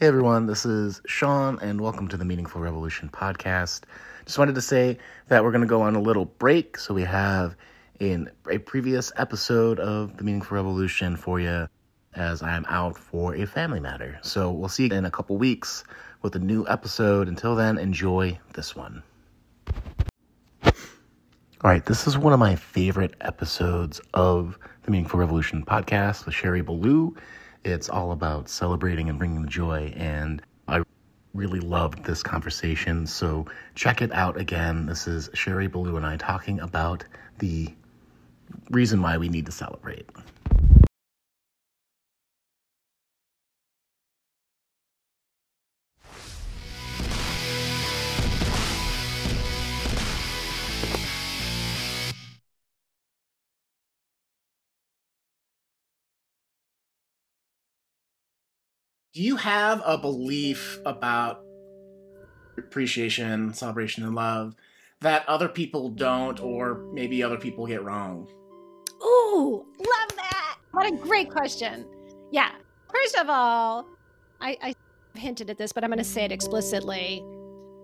Hey everyone, this is Shawn, and welcome to the Meaningful Revolution podcast. Just wanted to say that we're going to go on a little break. So, we have in a previous episode of the Meaningful Revolution for you as I'm out for a family matter. So, we'll see you in a couple weeks with a new episode. Until then, enjoy this one. All right, this is one of my favorite episodes of the Meaningful Revolution podcast with Sherry Belul. It's all about celebrating and bringing joy. And I really loved this conversation. So check it out again. This is Sherry Belul and I talking about the reason why we need to celebrate. Do you have a belief about appreciation, celebration, and love that other people don't, or maybe other people get wrong? Ooh, love that. What a great question. Yeah. First of all, I, I hinted at this, but I'm going to say it explicitly.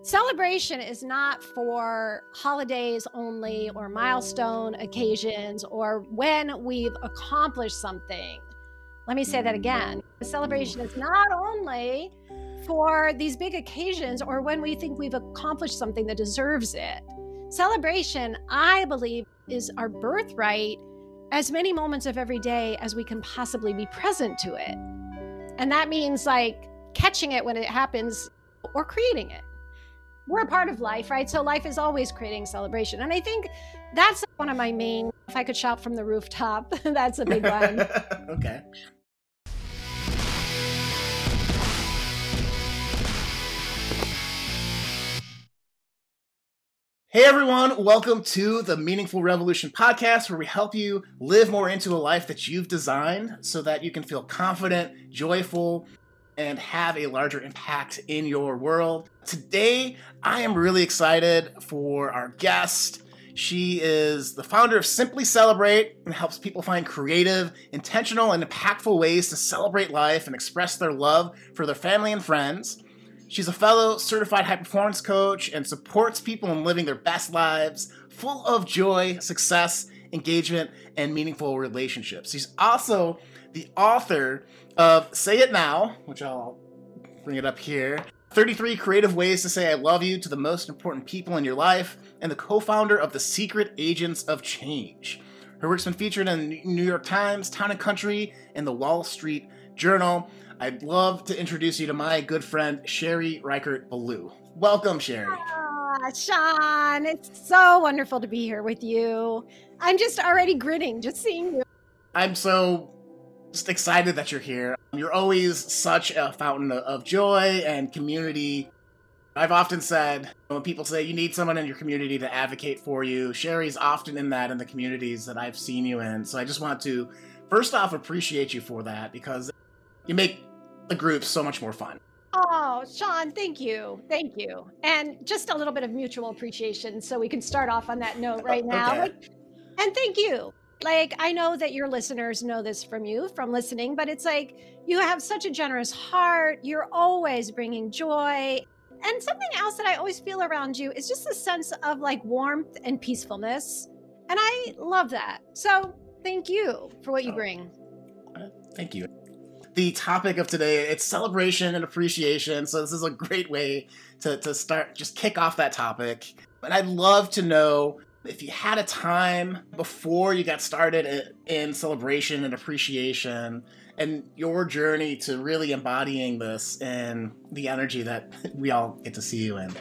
Celebration is not for holidays only or milestone occasions or when we've accomplished something. Let me say that again. The celebration is not only for these big occasions or when we think we've accomplished something that deserves it. Celebration, I believe, is our birthright as many moments of every day as we can possibly be present to it. And that means like catching it when it happens or creating it. We're a part of life, right? So life is always creating celebration. And I think that's one of my main, if I could shout from the rooftop, that's a big one. okay. Hey everyone, welcome to the Meaningful Revolution podcast where we help you live more into a life that you've designed so that you can feel confident, joyful, and have a larger impact in your world. Today, I am really excited for our guest. She is the founder of Simply Celebrate and helps people find creative, intentional, and impactful ways to celebrate life and express their love for their family and friends. She's a fellow certified high performance coach and supports people in living their best lives, full of joy, success, engagement, and meaningful relationships. She's also the author of Say It Now, which I'll bring it up here 33 creative ways to say I love you to the most important people in your life, and the co founder of the Secret Agents of Change. Her work's been featured in the New York Times, Town and Country, and the Wall Street Journal. I'd love to introduce you to my good friend, Sherry Reichert Belul. Welcome, Sherry. Ah, Shawn, it's so wonderful to be here with you. I'm just already grinning just seeing you. I'm so just excited that you're here. You're always such a fountain of joy and community. I've often said when people say you need someone in your community to advocate for you, Sherry's often in that in the communities that I've seen you in. So I just want to first off appreciate you for that because you make the group so much more fun. Oh, Shawn, thank you. Thank you. And just a little bit of mutual appreciation so we can start off on that note right now. Okay. And thank you. Like, I know that your listeners know this from you, from listening, but it's like you have such a generous heart. You're always bringing joy. And something else that I always feel around you is just a sense of like warmth and peacefulness. And I love that. So thank you for what you Oh. bring. Uh, Thank you. The topic of today, it's celebration and appreciation. So this is a great way to, to start, just kick off that topic. And I'd love to know if you had a time before you got started in, celebration and appreciation and your journey to really embodying this and the energy that we all get to see you in.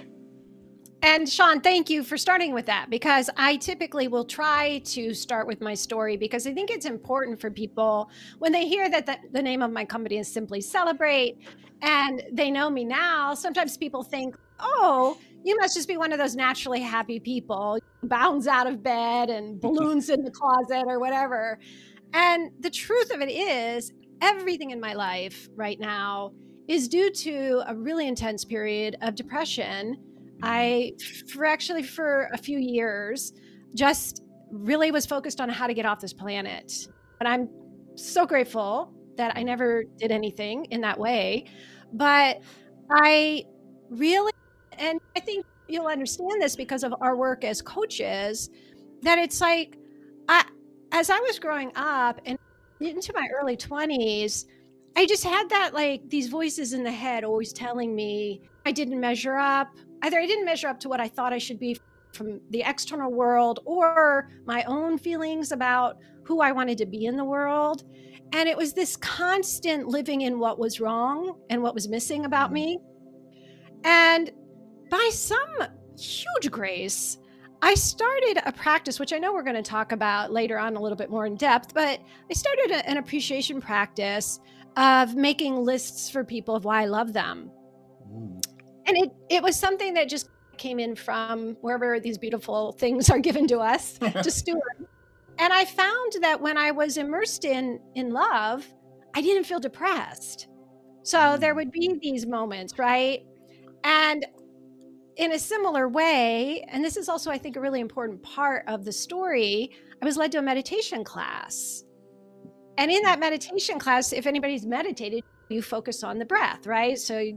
And Shawn, thank you for starting with that because I typically will try to start with my story because I think it's important for people when they hear that the, the name of my company is Simply Celebrate and they know me now. Sometimes people think, oh, you must just be one of those naturally happy people, bounds out of bed and balloons in the closet or whatever. And the truth of it is, everything in my life right now is due to a really intense period of depression. I, for actually for a few years, just really was focused on how to get off this planet. And I'm so grateful that I never did anything in that way. But I really, and I think you'll understand this because of our work as coaches, that it's like, I, as I was growing up and into my early 20s, I just had that like these voices in the head always telling me I didn't measure up. Either I didn't measure up to what I thought I should be from the external world or my own feelings about who I wanted to be in the world. And it was this constant living in what was wrong and what was missing about mm-hmm. me. And by some huge grace, I started a practice, which I know we're going to talk about later on a little bit more in depth, but I started a, an appreciation practice of making lists for people of why I love them. Mm. And it, it was something that just came in from wherever these beautiful things are given to us to steward. And I found that when I was immersed in in love, I didn't feel depressed. So there would be these moments, right? And in a similar way, and this is also, I think, a really important part of the story, I was led to a meditation class. And in that meditation class, if anybody's meditated, you focus on the breath, right? So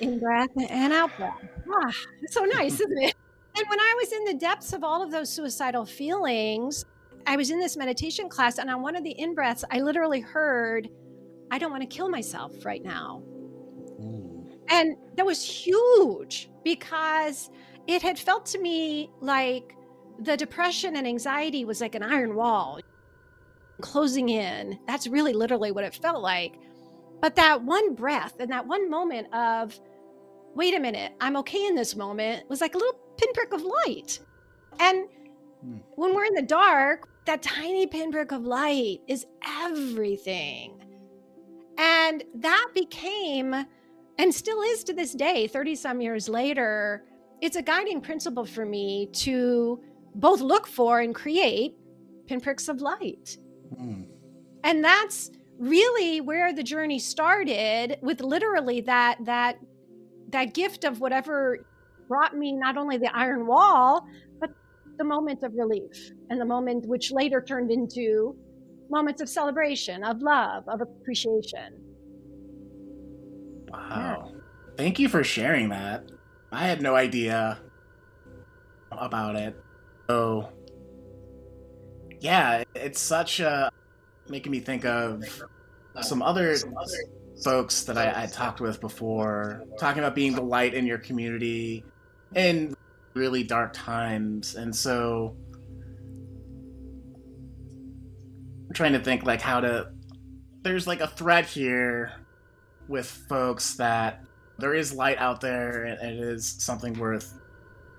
in breath and out breath. Ah, so nice, isn't it? And when I was in the depths of all of those suicidal feelings, I was in this meditation class, and on one of the in breaths, I literally heard, I don't want to kill myself right now. And that was huge because it had felt to me like the depression and anxiety was like an iron wall closing in. That's really literally what it felt like. But that one breath and that one moment of, wait a minute, I'm okay in this moment was like a little pinprick of light. And hmm. when we're in the dark, that tiny pinprick of light is everything. And that became, and still is to this day, 30 some years later, it's a guiding principle for me to both look for and create pinpricks of light. Mm. And that's really where the journey started with literally that that that gift of whatever brought me not only the iron wall but the moment of relief and the moment which later turned into moments of celebration of love of appreciation wow yeah. thank you for sharing that i had no idea about it so yeah, it's such a making me think of some other folks that I, I talked with before, talking about being the light in your community in really dark times, and so I'm trying to think like how to. There's like a thread here with folks that there is light out there and it is something worth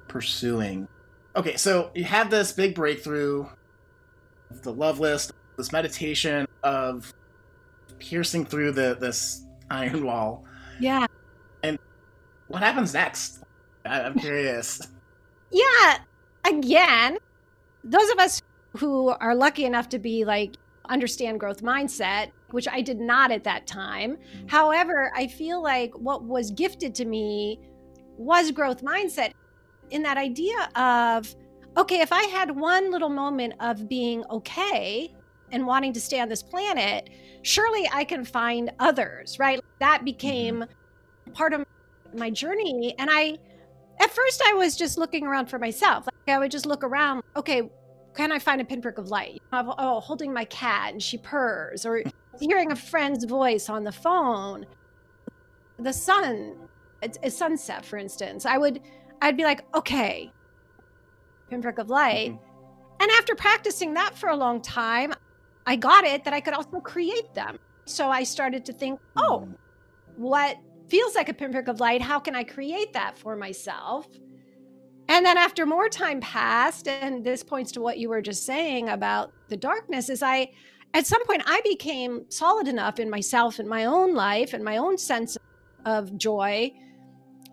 pursuing. Okay, so you have this big breakthrough of the love list, this meditation of piercing through the this iron wall. Yeah. And what happens next? I, I'm curious. yeah. Again, those of us who are lucky enough to be like understand growth mindset, which I did not at that time. However, I feel like what was gifted to me was growth mindset in that idea of okay, if I had one little moment of being okay and wanting to stay on this planet, surely I can find others, right? That became mm-hmm. part of my journey. And I, at first, I was just looking around for myself. Like I would just look around, okay, can I find a pinprick of light? Oh, holding my cat and she purrs, or hearing a friend's voice on the phone. The sun, it's, it's sunset, for instance. I would, I'd be like, okay, pinprick of light. Mm-hmm. And after practicing that for a long time, I got it that I could also create them. So I started to think, oh, mm. what feels like a pinprick of light? How can I create that for myself? And then after more time passed, and this points to what you were just saying about the darkness, is I, at some point, I became solid enough in myself and my own life and my own sense of joy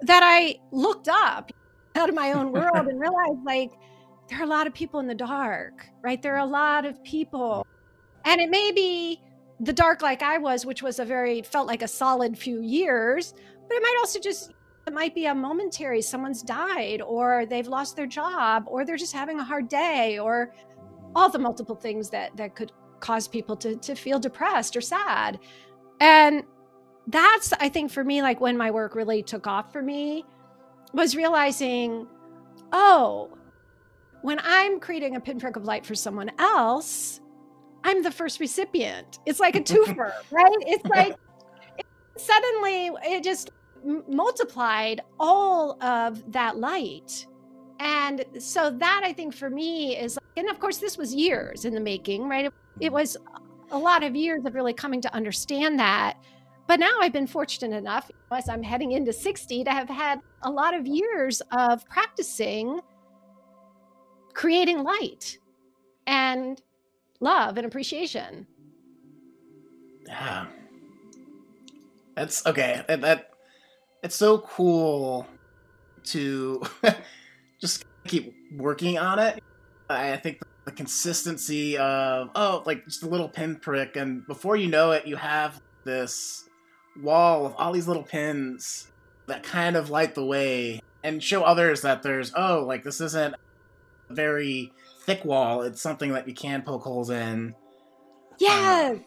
that I looked up out of my own world and realized like, there are a lot of people in the dark, right? There are a lot of people. And it may be the dark like I was, which was a very, felt like a solid few years, but it might also just, it might be a momentary, someone's died or they've lost their job or they're just having a hard day or all the multiple things that, that could cause people to, to feel depressed or sad. And that's I think for me like when my work really took off for me was realizing oh when I'm creating a pinprick of light for someone else I'm the first recipient. It's like a twofer, right? It's like it, suddenly it just m- multiplied all of that light. And so that I think for me is, and of course, this was years in the making, right? It, was a lot of years of really coming to understand that. But now I've been fortunate enough, as I'm heading into 60, to have had a lot of years of practicing creating light. And love and appreciation. Yeah. That's okay. That, that it's so cool to just keep working on it. I think the consistency of oh, like just a little pinprick, and before you know it, you have this wall of all these little pins that kind of light the way and show others that there's oh, like this isn't a very thick wall. It's something that you can poke holes in. Yeah. Um,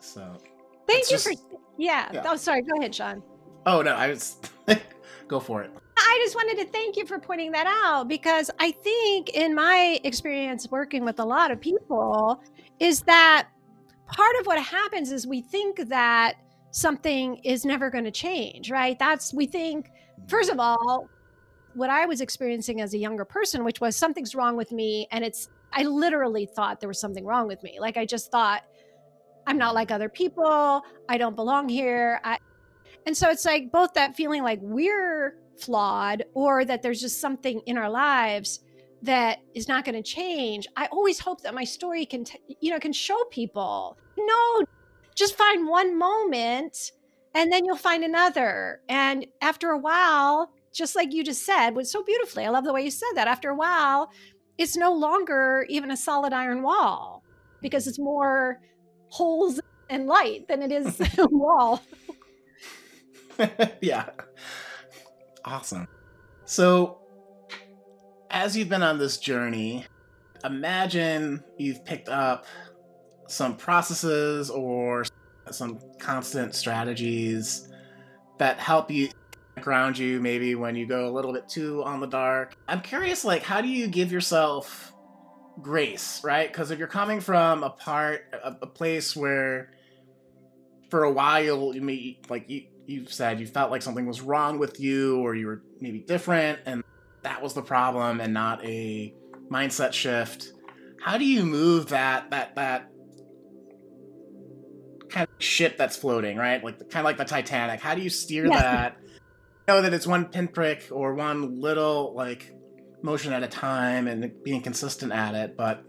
so. Thank you just, for. Yeah. yeah. Oh, sorry. Go ahead, Shawn. Oh no, I was. go for it. I just wanted to thank you for pointing that out because I think, in my experience working with a lot of people, is that part of what happens is we think that something is never going to change, right? That's, we think, first of all, what I was experiencing as a younger person, which was something's wrong with me. And it's, I literally thought there was something wrong with me. Like I just thought, I'm not like other people. I don't belong here. I, and so it's like both that feeling like we're flawed or that there's just something in our lives that is not going to change. I always hope that my story can, t- you know, can show people, no, just find one moment and then you'll find another. And after a while, just like you just said, was so beautifully. I love the way you said that. After a while, it's no longer even a solid iron wall because it's more holes and light than it is a wall. yeah. Awesome. So, as you've been on this journey, imagine you've picked up some processes or some constant strategies that help you ground you maybe when you go a little bit too on the dark. I'm curious, like, how do you give yourself grace, right? Because if you're coming from a part, a, a place where for a while, you may, like you you said, you felt like something was wrong with you, or you were maybe different, and that was the problem, and not a mindset shift. How do you move that that that kind of ship that's floating, right? Like kind of like the Titanic. How do you steer yeah. that know that it's one pinprick or one little like motion at a time and being consistent at it, but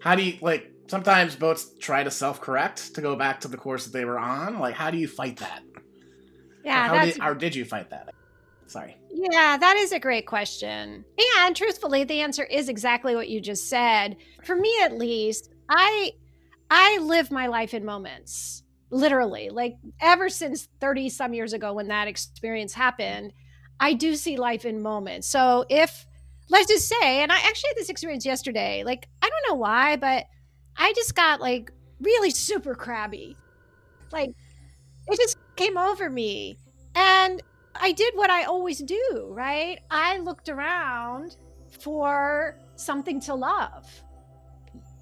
how do you like sometimes boats try to self-correct to go back to the course that they were on? Like how do you fight that? Yeah, how did, or did you fight that? Sorry. Yeah, that is a great question. And truthfully, the answer is exactly what you just said. For me at least, I I live my life in moments literally like ever since 30 some years ago when that experience happened i do see life in moments so if let's just say and i actually had this experience yesterday like i don't know why but i just got like really super crabby like it just came over me and i did what i always do right i looked around for something to love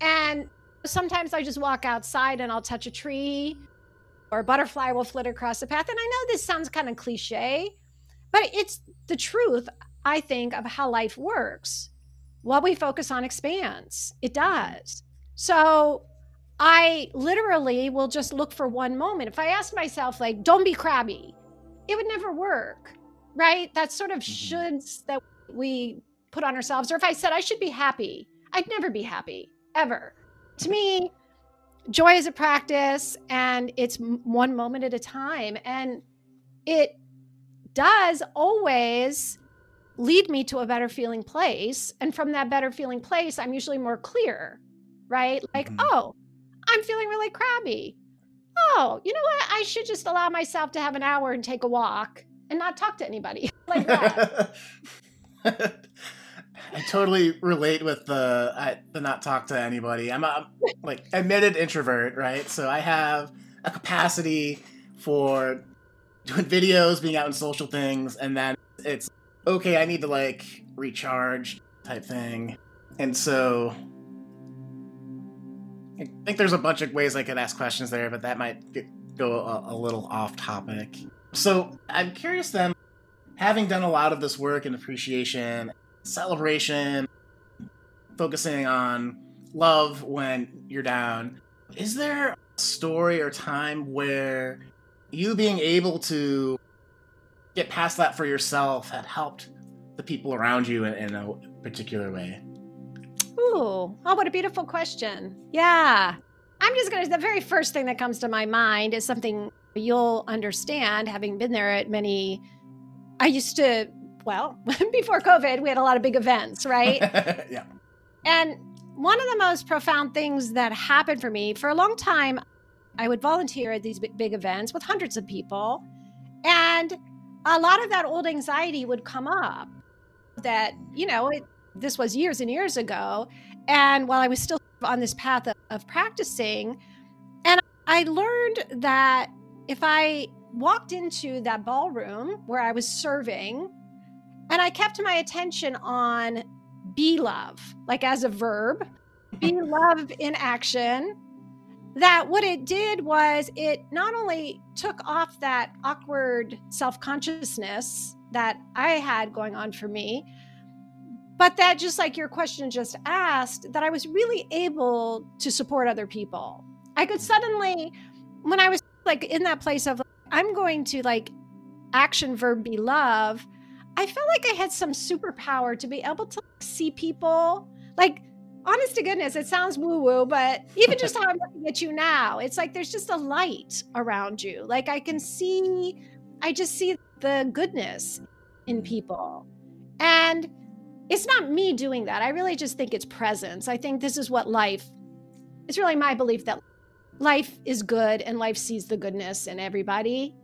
and sometimes I just walk outside and I'll touch a tree or a butterfly will flit across the path. And I know this sounds kind of cliche, but it's the truth, I think, of how life works. What we focus on expands, it does. So I literally will just look for one moment. If I ask myself, like, don't be crabby, it would never work, right? That sort of mm-hmm. shoulds that we put on ourselves. Or if I said I should be happy, I'd never be happy, ever. To me, joy is a practice and it's one moment at a time. And it does always lead me to a better feeling place. And from that better feeling place, I'm usually more clear, right? Like, mm-hmm. oh, I'm feeling really crabby. Oh, you know what? I should just allow myself to have an hour and take a walk and not talk to anybody like that. I totally relate with the I, the not talk to anybody. I'm a like admitted introvert, right? So I have a capacity for doing videos, being out in social things, and then it's okay, I need to like recharge type thing. And so I think there's a bunch of ways I could ask questions there, but that might go a, a little off topic. So I'm curious then, having done a lot of this work and appreciation, celebration, focusing on love when you're down, is there a story or time where you being able to get past that for yourself had helped the people around you in, in a particular way? Ooh, oh, what a beautiful question. Yeah. I'm just going to, the very first thing that comes to my mind is something you'll understand, having been there at many. I used to, well, before COVID, we had a lot of big events, right? yeah. And one of the most profound things that happened for me for a long time, I would volunteer at these big, big events with hundreds of people. And a lot of that old anxiety would come up that, you know, it, this was years and years ago. And while I was still on this path of, of practicing, and I learned that if I walked into that ballroom where I was serving and I kept my attention on be love, like as a verb, be love in action, that what it did was it not only took off that awkward self consciousness that I had going on for me, but that just like your question just asked that i was really able to support other people. I could suddenly when i was like in that place of i'm going to like action verb be love i felt like i had some superpower to be able to like, see people. Like honest to goodness it sounds woo woo but even just how i'm looking at you now it's like there's just a light around you. Like i can see i just see the goodness in people. And it's not me doing that. I really just think it's presence. I think this is what life it's really my belief that life is good and life sees the goodness in everybody.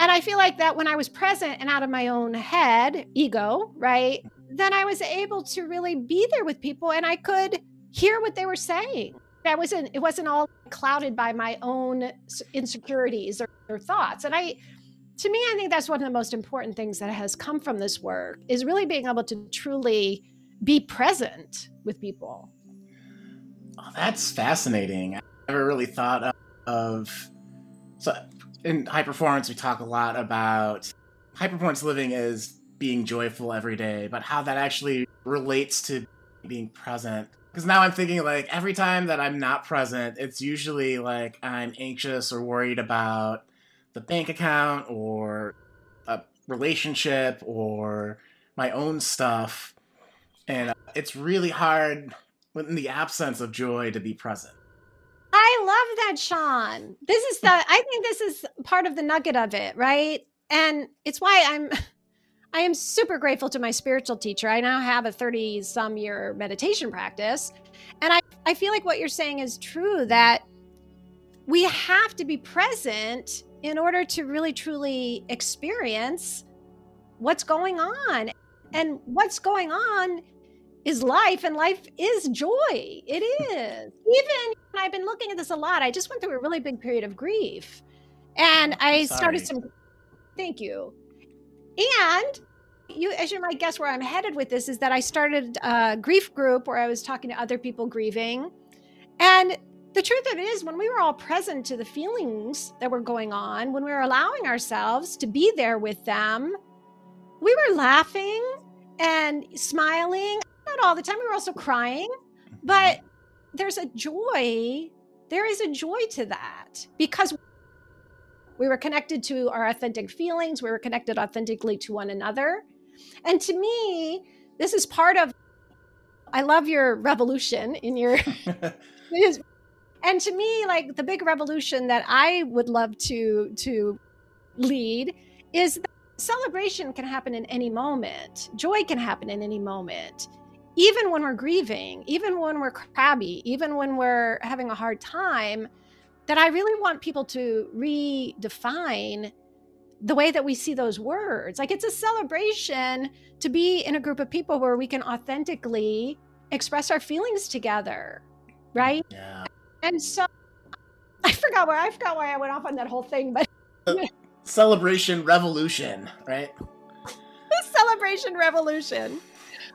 And I feel like that when I was present and out of my own head, ego, right? Then I was able to really be there with people and I could hear what they were saying. I wasn't it wasn't all clouded by my own insecurities or, or thoughts. And I to me, I think that's one of the most important things that has come from this work is really being able to truly be present with people. Oh, that's fascinating. I never really thought of, of so in high performance we talk a lot about high performance living as being joyful every day, but how that actually relates to being present. Because now I'm thinking like every time that I'm not present, it's usually like I'm anxious or worried about the bank account or a relationship or my own stuff. And uh, it's really hard in the absence of joy to be present. I love that, Shawn. This is the, I think this is part of the nugget of it, right? And it's why I'm, I am super grateful to my spiritual teacher. I now have a 30 some year meditation practice. And I, I feel like what you're saying is true that we have to be present in order to really truly experience what's going on. And what's going on is life, and life is joy. It is. Even I've been looking at this a lot. I just went through a really big period of grief. And oh, I started some thank you. And you as you might guess where I'm headed with this is that I started a grief group where I was talking to other people grieving. And the truth of it is, when we were all present to the feelings that were going on, when we were allowing ourselves to be there with them, we were laughing and smiling. Not all the time, we were also crying, mm-hmm. but there's a joy. There is a joy to that because we were connected to our authentic feelings, we were connected authentically to one another. And to me, this is part of I love your revolution in your and to me like the big revolution that i would love to to lead is that celebration can happen in any moment. Joy can happen in any moment. Even when we're grieving even when we're crabby even when we're having a hard time that i really want people to redefine the way that we see those words. Like it's a celebration to be in a group of people where we can authentically express our feelings together right? Yeah and so I forgot where I forgot why I went off on that whole thing, but celebration revolution, right? celebration revolution.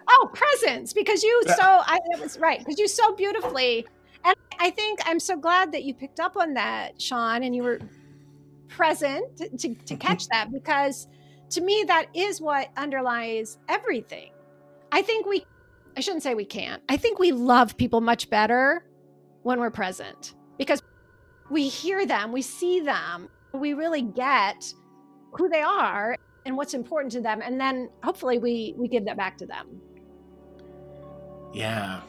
Oh, presents because you so I it was right because you so beautifully and I think I'm so glad that you picked up on that, Shawn, and you were present to, to, to mm-hmm. catch that because to me that is what underlies everything. I think we I shouldn't say we can't. I think we love people much better when we're present because we hear them, we see them, we really get who they are and what's important to them and then hopefully we we give that back to them. Yeah.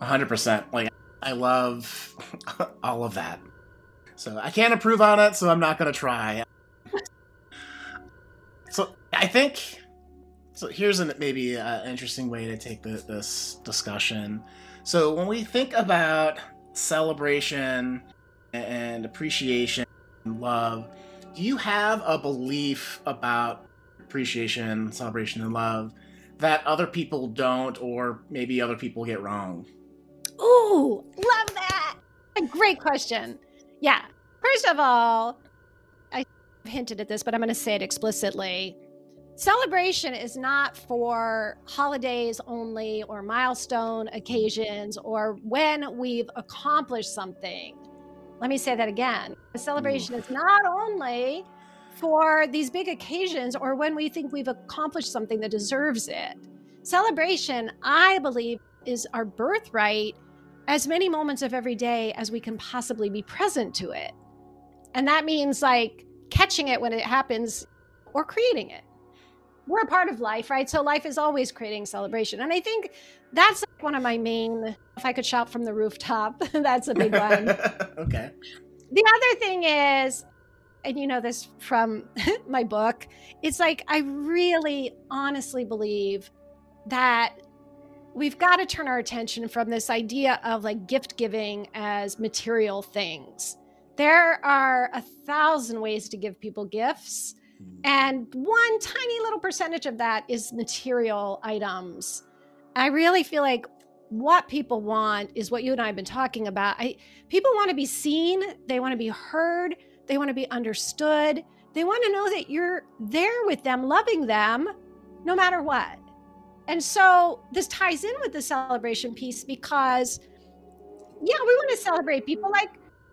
100%. Like I love all of that. So I can't improve on it, so I'm not going to try. so I think so here's an maybe an interesting way to take the, this discussion. So when we think about celebration and appreciation and love, do you have a belief about appreciation, celebration, and love that other people don't, or maybe other people get wrong? Ooh, love that. A great question. Yeah. First of all, I hinted at this, but I'm going to say it explicitly. Celebration is not for holidays only or milestone occasions or when we've accomplished something. Let me say that again. A celebration is not only for these big occasions or when we think we've accomplished something that deserves it. Celebration, I believe, is our birthright as many moments of every day as we can possibly be present to it. And that means like catching it when it happens or creating it. We're a part of life, right? So life is always creating celebration. And I think that's one of my main, if I could shout from the rooftop, that's a big one. okay. The other thing is, and you know this from my book, it's like I really honestly believe that we've got to turn our attention from this idea of like gift giving as material things. There are a thousand ways to give people gifts. And one tiny little percentage of that is material items. I really feel like what people want is what you and I have been talking about. I, people want to be seen, they want to be heard, they want to be understood, they want to know that you're there with them, loving them, no matter what. And so this ties in with the celebration piece because, yeah, we want to celebrate people. Like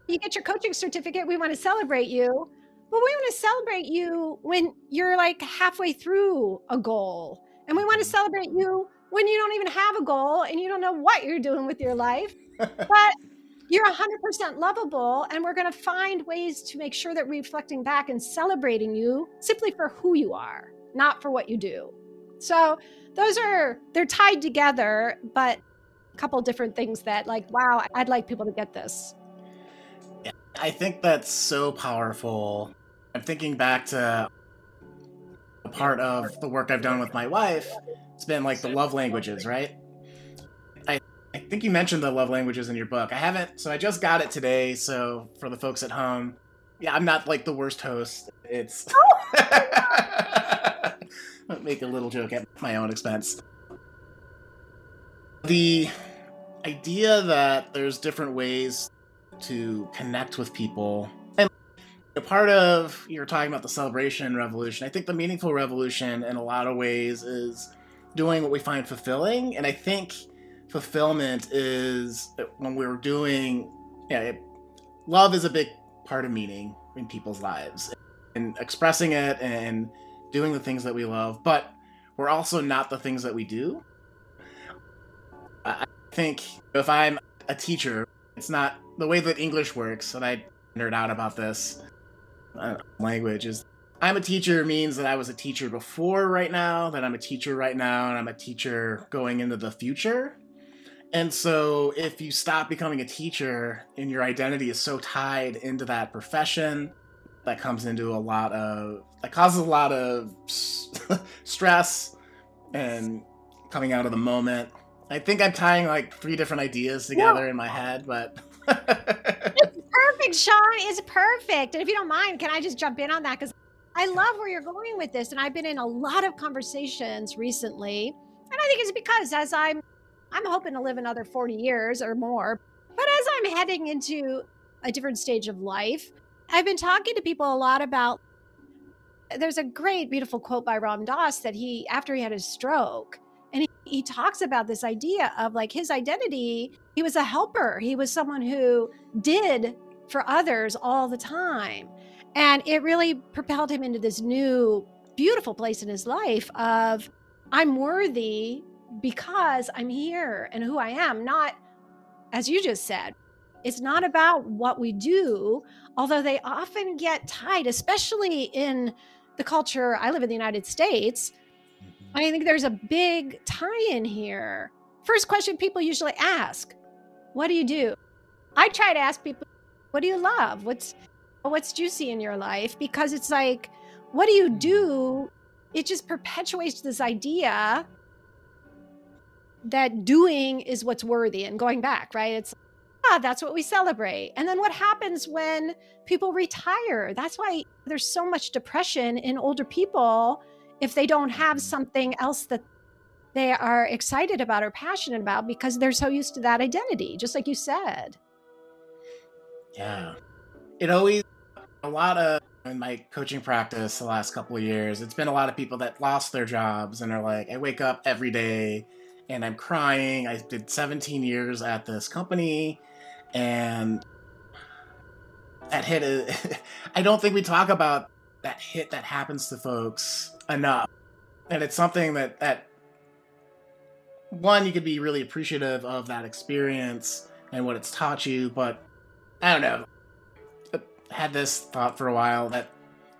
you get your coaching certificate, we want to celebrate you, but we want to celebrate you when you're like halfway through a goal. And we want to mm-hmm. celebrate you when you don't even have a goal and you don't know what you're doing with your life. but you're 100% lovable and we're going to find ways to make sure that reflecting back and celebrating you simply for who you are not for what you do so those are they're tied together, but a couple different things that like, wow, I'd like people to get this. I think that's so powerful. I'm thinking back to a part of the work I've done with my wife. It's been like the love languages, right? I I think you mentioned the love languages in your book. I haven't, so I just got it today. So for the folks at home, yeah, I'm not like the worst host. It's. Oh make a little joke at my own expense. The idea that there's different ways to connect with people a part of you're talking about the celebration revolution i think the meaningful revolution in a lot of ways is doing what we find fulfilling and i think fulfillment is when we're doing yeah it, love is a big part of meaning in people's lives and expressing it and doing the things that we love, but we're also not the things that we do. I think if I'm a teacher, it's not the way that English works, and I nerd out about this uh, language is I'm a teacher means that I was a teacher before right now, that I'm a teacher right now, and I'm a teacher going into the future. And so if you stop becoming a teacher and your identity is so tied into that profession, that comes into a lot of that causes a lot of stress and coming out of the moment. I think I'm tying like three different ideas together in my head, but it's perfect, Shawn. It's perfect. And if you don't mind, can I just jump in on that? Because I love where you're going with this, and I've been in a lot of conversations recently, and I think it's because as I'm, I'm hoping to live another 40 years or more, but as I'm heading into a different stage of life, I've been talking to people a lot about there's a great beautiful quote by Ram Dass that he after he had his stroke and he, he talks about this idea of like his identity he was a helper. He was someone who did for others all the time. And it really propelled him into this new beautiful place in his life of i'm worthy because i'm here and who i am. Not as you just said it's not about what we do although they often get tied especially in the culture i live in the united states I think there's a big tie in here. First question people usually ask What do you do? I try to ask people, What do you love? What's what's juicy in your life because it's like what do you do it just perpetuates this idea that doing is what's worthy and going back right it's ah that's what we celebrate and then what happens when people retire that's why there's so much depression in older people if they don't have something else that they are excited about or passionate about because they're so used to that identity, just like you said. Yeah. It always, a lot of, in my coaching practice the last couple of years, it's been a lot of people that lost their jobs and are like, I wake up every day and I'm crying. I did 17 years at this company and that hit, I don't think we talk about that hit that happens to folks enough. And it's something that that one you could be really appreciative of that experience and what it's taught you, but I don't know. I had this thought for a while that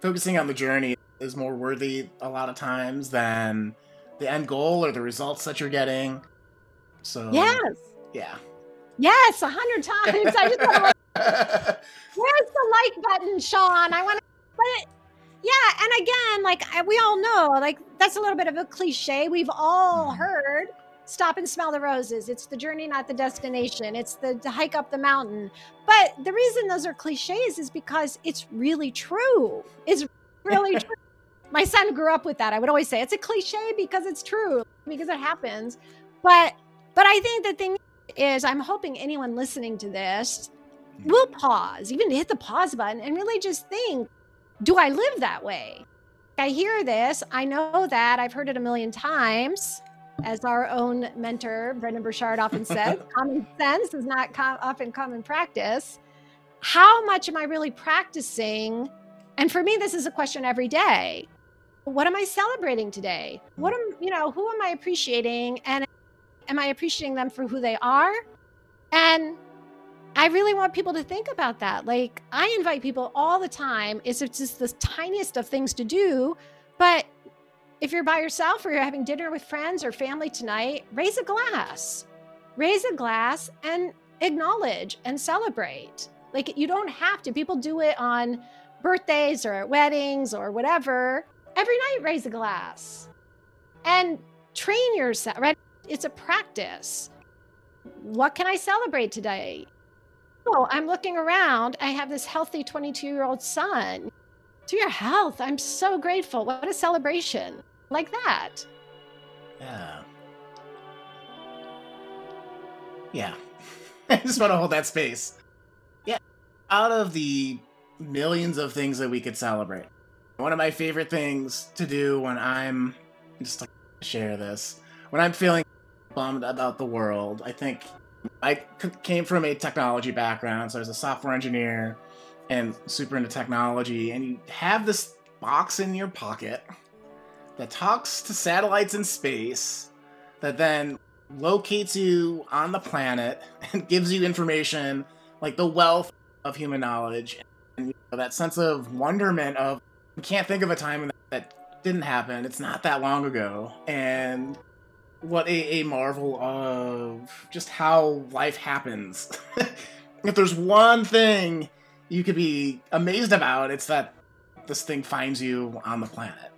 focusing on the journey is more worthy a lot of times than the end goal or the results that you're getting. So Yes. Yeah. Yes, a hundred times. I just want to like, where's the like button, Shawn? I want to, but yeah, and again, like we all know, like that's a little bit of a cliche. We've all mm-hmm. heard stop and smell the roses. It's the journey, not the destination. It's the to hike up the mountain. But the reason those are cliches is because it's really true. It's really true. My son grew up with that. I would always say it's a cliche because it's true, because it happens. But but I think the thing is I'm hoping anyone listening to this will pause, even hit the pause button and really just think do I live that way? I hear this. I know that. I've heard it a million times. As our own mentor, Brendon Burchard, often says, common sense is not com- often common practice. How much am I really practicing? And for me, this is a question every day. What am I celebrating today? What hmm. am, you know, who am I appreciating? And am I appreciating them for who they are? And I really want people to think about that. Like, I invite people all the time. It's just the tiniest of things to do. But if you're by yourself or you're having dinner with friends or family tonight, raise a glass. Raise a glass and acknowledge and celebrate. Like, you don't have to. People do it on birthdays or at weddings or whatever. Every night, raise a glass and train yourself, right? It's a practice. What can I celebrate today? Oh, I'm looking around. I have this healthy 22 year old son. To your health, I'm so grateful. What a celebration. Like that. Yeah. Yeah. I just want to hold that space. Yeah. Out of the millions of things that we could celebrate, one of my favorite things to do when I'm just like share this, when I'm feeling bummed about the world, I think I came from a technology background, so I was a software engineer and super into technology. And you have this box in your pocket that talks to satellites in space that then locates you on the planet and gives you information like the wealth of human knowledge and you know, that sense of wonderment of you can't think of a time that didn't happen. It's not that long ago. And what a, a marvel of just how life happens. if there's one thing you could be amazed about, it's that this thing finds you on the planet.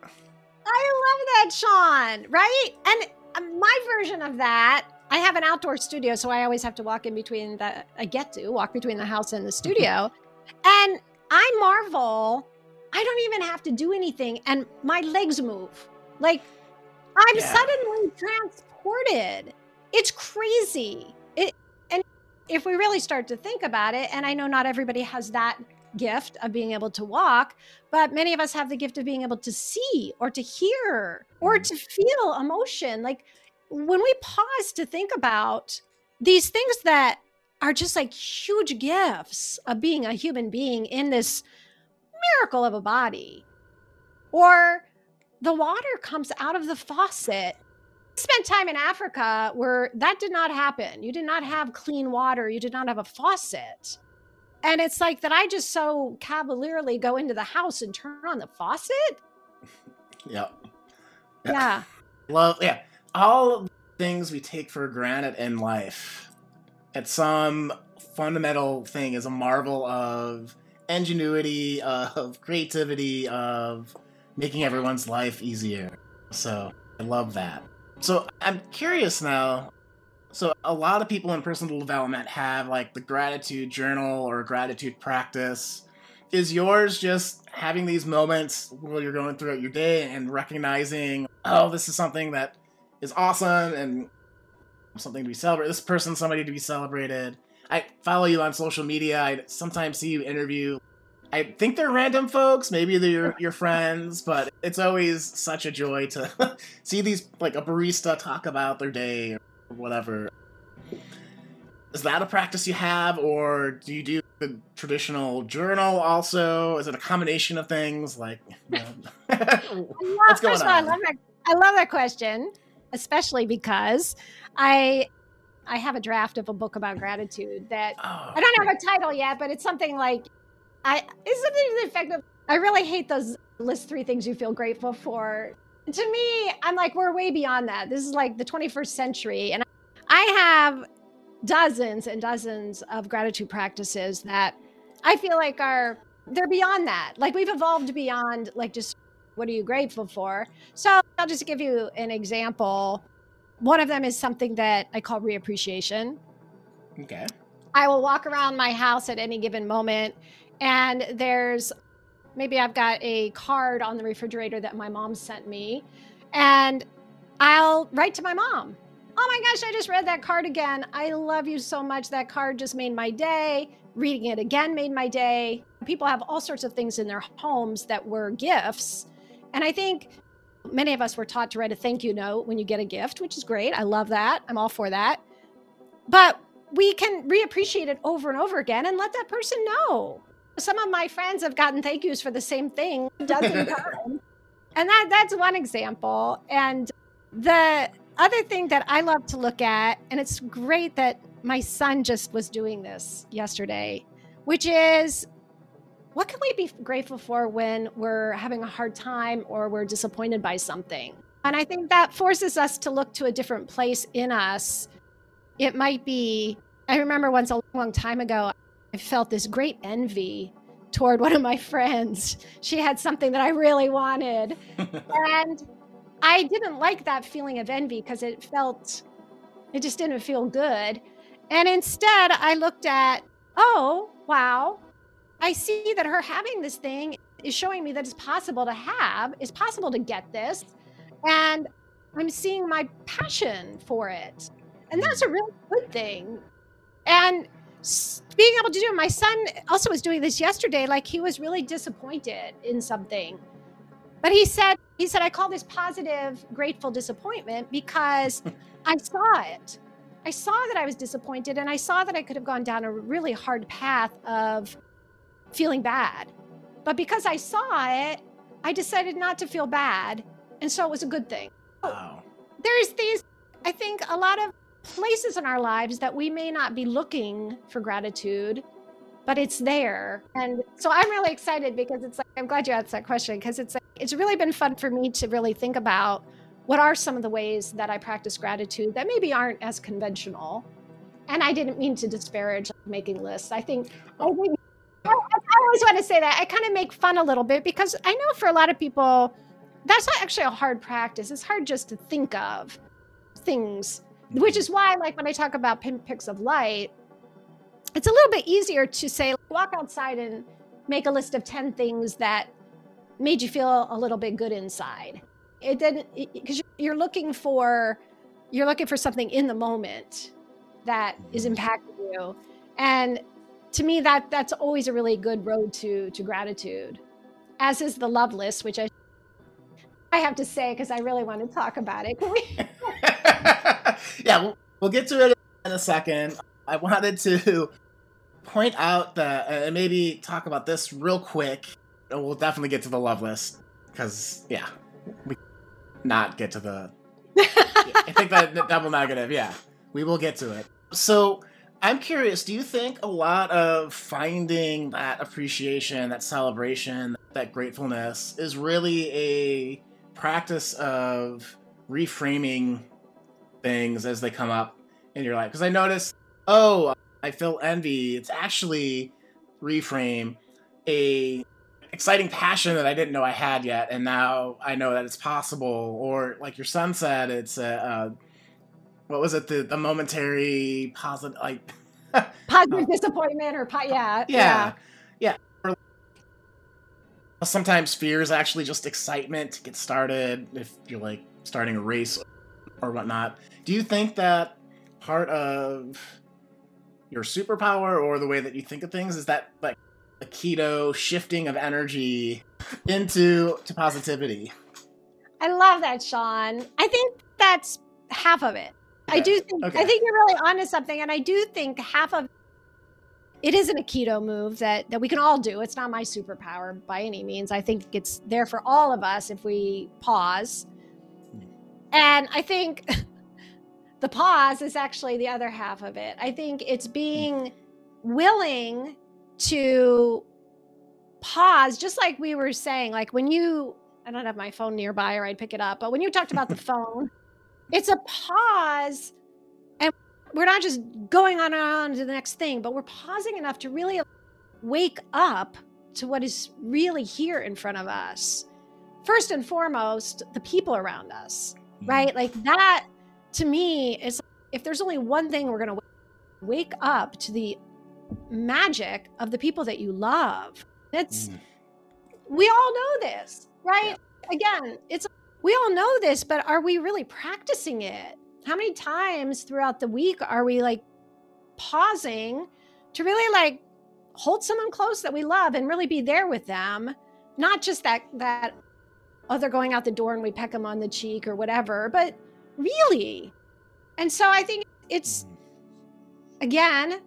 I love that, Shawn, right? And uh, my version of that, I have an outdoor studio, so I always have to walk in between the, I get to walk between the house and the studio. and I marvel, I don't even have to do anything, and my legs move. Like, I'm yeah. suddenly transported. It's crazy. It and if we really start to think about it, and I know not everybody has that gift of being able to walk, but many of us have the gift of being able to see or to hear or mm-hmm. to feel emotion. Like when we pause to think about these things that are just like huge gifts of being a human being in this miracle of a body, or the water comes out of the faucet I spent time in Africa where that did not happen. You did not have clean water, you did not have a faucet. And it's like that I just so cavalierly go into the house and turn on the faucet. Yeah. Yeah. Love, yeah. All things we take for granted in life, at some um, fundamental thing, is a marvel of ingenuity, of creativity, of making everyone's life easier. So I love that. So I'm curious now. So a lot of people in personal development have like the gratitude journal or gratitude practice. Is yours just having these moments while you're going throughout your day and recognizing, oh, this is something that is awesome and something to be celebrated. This person, somebody to be celebrated. I follow you on social media. I sometimes see you interview I think they're random folks. Maybe they're your, your friends, but it's always such a joy to see these like a barista talk about their day or whatever. Is that a practice you have, or do you do the traditional journal also? Is it a combination of things? Like, you know, what's going on? I love that. I love that question, especially because I I have a draft of a book about gratitude that oh, I don't have a title yet, but it's something like I is something to the effect of I really hate those list three things you feel grateful for. To me, I'm like, we're way beyond that. This is like the 21st century. And I have dozens and dozens of gratitude practices that I feel like are they're beyond that. Like we've evolved beyond like just what are you grateful for? So I'll just give you an example. One of them is something that I call reappreciation. Okay. I will walk around my house at any given moment and there's maybe I've got a card on the refrigerator that my mom sent me, and I'll write to my mom. Oh my gosh, I just read that card again. I love you so much. That card just made my day. Reading it again made my day. People have all sorts of things in their homes that were gifts. And I think many of us were taught to write a thank you note when you get a gift, which is great. I love that. I'm all for that. But we can reappreciate it over and over again and let that person know some of my friends have gotten thank yous for the same thing a dozen times. And that that's one example. And the other thing that I love to look at, and it's great that my son just was doing this yesterday, which is what can we be grateful for when we're having a hard time or we're disappointed by something? And I think that forces us to look to a different place in us. It might be, I remember once a long time ago, I felt this great envy toward one of my friends. She had something that I really wanted. and I didn't like that feeling of envy because it felt, it just didn't feel good. And instead, I looked at, oh, wow, I see that her having this thing is showing me that it's possible to have, it's possible to get this. And I'm seeing my passion for it. And that's a mm. really good thing. And being able to do it. My son also was doing this yesterday. Like he was really disappointed in something. But he said, he said, I call this positive, grateful disappointment because I saw it. I saw that I was disappointed and I saw that I could have gone down a really hard path of feeling bad. But because I saw it, I decided not to feel bad. And so it was a good thing. Wow. There's these, I think a lot of places in our lives that we may not be looking for gratitude, but it's there. And so I'm really excited because it's like, I'm glad you asked that question because it's like, it's really been fun for me to really think about what are some of the ways that I practice gratitude that maybe aren't as conventional. And I didn't mean to disparage making lists. I think, I oh. think I, I always want to say that I kind of make fun a little bit because I know for a lot of people, that's not actually a hard practice. It's hard just to think of things which is why like when i talk about pinpricks of light it's a little bit easier to say walk outside and make a list of 10 things that made you feel a little bit good inside. It didn't because you're looking for you're looking for something in the moment that is mm-hmm. impacting you. And to me that that's always a really good road to to gratitude as is the love list which i i have to say because i really want to talk about it. Can we yeah we'll, we'll get to it in a second. I wanted to point out that uh, and maybe talk about this real quick we'll definitely get to the love list because yeah we not get to the i think that double negative yeah we will get to it. So I'm curious, do you think a lot of finding that appreciation, that celebration, that gratefulness is really a practice of reframing things as they come up in your life? Because I notice, oh, I feel envy. It's actually reframe a exciting passion that I didn't know I had yet, and now I know that it's possible. Or like your son said, it's a, a what was it the, the momentary positive like positive disappointment or po- yeah yeah yeah, yeah. sometimes fear is actually just excitement to get started if you're like starting a race or whatnot do you think that part of your superpower or the way that you think of things is that like aikido shifting of energy into to positivity i love that Shawn i think that's half of it I do think okay. I think you're really onto something, and I do think half of it isn't aikido move that that we can all do. It's not my superpower by any means. I think it's there for all of us if we pause. And I think the pause is actually the other half of it. I think it's being willing to pause, just like we were saying, like when you I don't have my phone nearby or I'd pick it up, but when you talked about the phone it's a pause. And we're not just going on and on to the next thing but we're pausing enough to really wake up to what is really here in front of us. First and foremost the people around us mm-hmm. right like that to me is if there's only one thing we're going to wake up to the magic of the people that you love it's mm. we all know this right yeah. again it's we all know this, but are we really practicing it? How many times throughout the week are we like pausing to really like hold someone close that we love and really be there with them? Not just that that oh they're going out the door and we peck them on the cheek or whatever, but really. And so I think it's mm. again,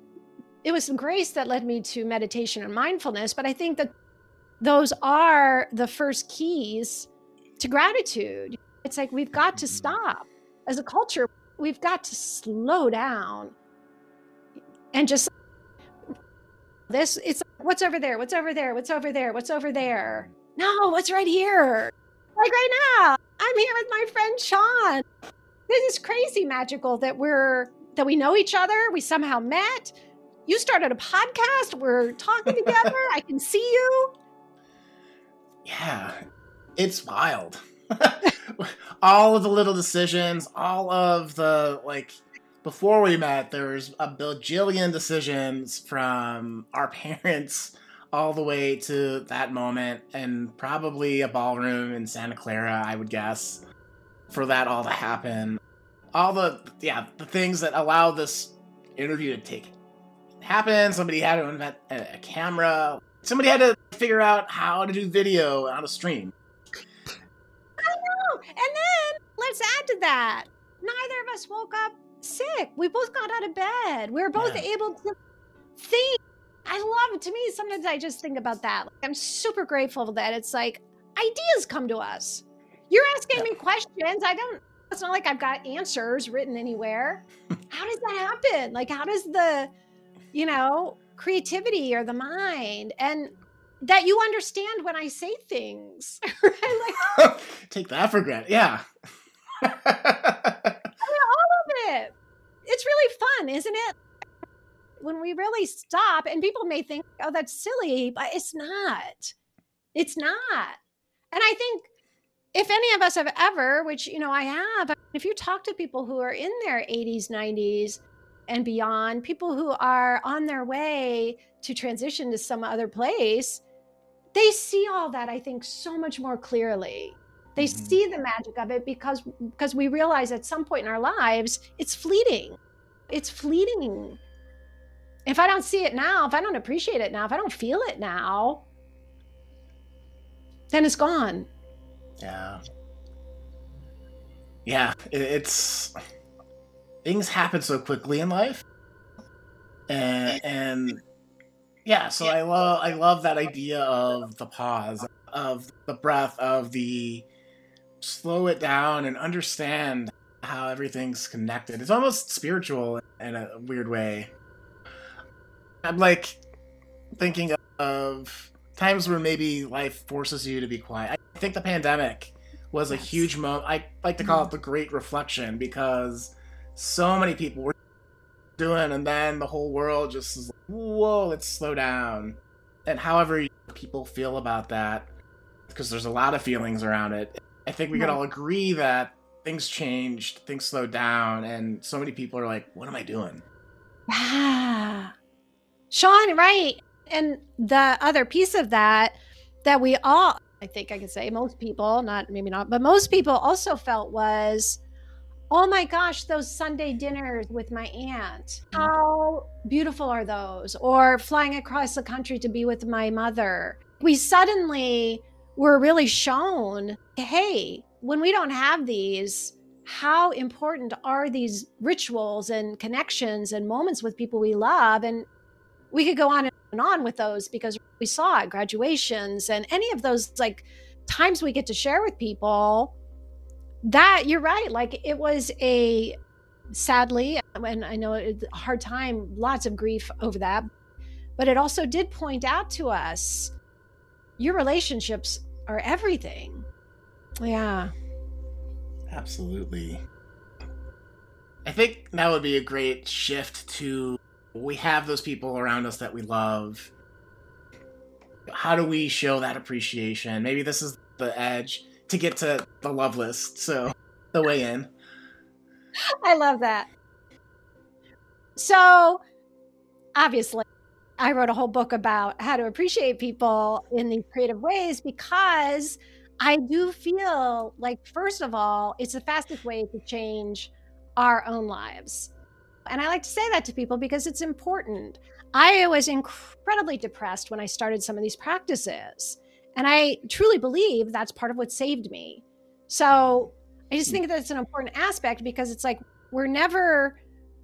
it was some grace that led me to meditation and mindfulness, but I think that those are the first keys to gratitude. It's like we've got to mm-hmm. stop. As a culture, we've got to slow down and just this it's what's over there? What's over there? What's over there? What's over there? Mm-hmm. No what's right here like right now i'm here with my friend Shawn. This is crazy magical that we're that we know each other. We somehow met. You started a podcast. We're talking together. I can see you. Yeah it's wild. all of the little decisions, all of the like before we met, there was a bajillion decisions from our parents all the way to that moment, and probably a ballroom in Santa Clara, I would guess, for that all to happen. All the yeah, the things that allow this interview to take happen. Somebody had to invent a camera. Somebody had to figure out how to do video on a stream. I know. And then let's add to that. Neither of us woke up sick. We both got out of bed. We were both yeah. able to think. I love. To me, sometimes I just think about that. I'm super grateful that it's like ideas come to us. You're asking yeah. me questions. I don't, it's not like I've got answers written anywhere. how does that happen? Like, how does the, you know, creativity or the mind and that you understand when I say things. right? like, Take that for granted. Yeah. I mean, all of it. It's really fun, isn't it? When we really stop, and people may think, oh, that's silly, but it's not. It's not. And I think if any of us have ever, which, you know, I have, if you talk to people who are in their 80s, 90s, and beyond, people who are on their way to transition to some other place, they see all that i think so much more clearly they mm-hmm. see the magic of it because because we realize at some point in our lives it's fleeting it's fleeting if I don't see it now, if I don't appreciate it now, if I don't feel it now, then it's gone. Yeah. Yeah, it's things happen so quickly in life. And and yeah, so I love I love that idea of the pause, of the breath, of the slow it down and understand how everything's connected. It's almost spiritual in a weird way. I'm like thinking of times where maybe life forces you to be quiet. I think the pandemic was a huge moment. I like to call it mm-hmm. the great reflection because so many people were doing, and then the whole world just is like, whoa, let's slow down. And however people feel about that, because there's a lot of feelings around it, I think we could all agree that things changed, things slowed down, and so many people are like, what am I doing? Yeah. Shawn, right. And the other piece of that, that we all, I think I can say most people, not maybe not, but most people also felt was, oh my gosh, those Sunday dinners with my aunt. How beautiful are those? Or flying across the country to be with my mother. We suddenly were really shown hey, when we don't have these, how important are these rituals and connections and moments with people we love? And we could go on and on with those because we saw graduations and any of those like times we get to share with people that you're right like it was a sadly and i know it's a hard time lots of grief over that but it also did point out to us your relationships are everything. Yeah. Absolutely. I think that would be a great shift to we have those people around us that we love how do we show that appreciation maybe this is the edge to get to the love list. So the way in. I love that. So obviously, I wrote a whole book about how to appreciate people in these creative ways because I do feel like, first of all, it's the fastest way to change our own lives. And I like to say that to people because it's important. I was incredibly depressed when I started some of these practices. And I truly believe that's part of what saved me. So I just hmm. think that's an important aspect because it's like we're never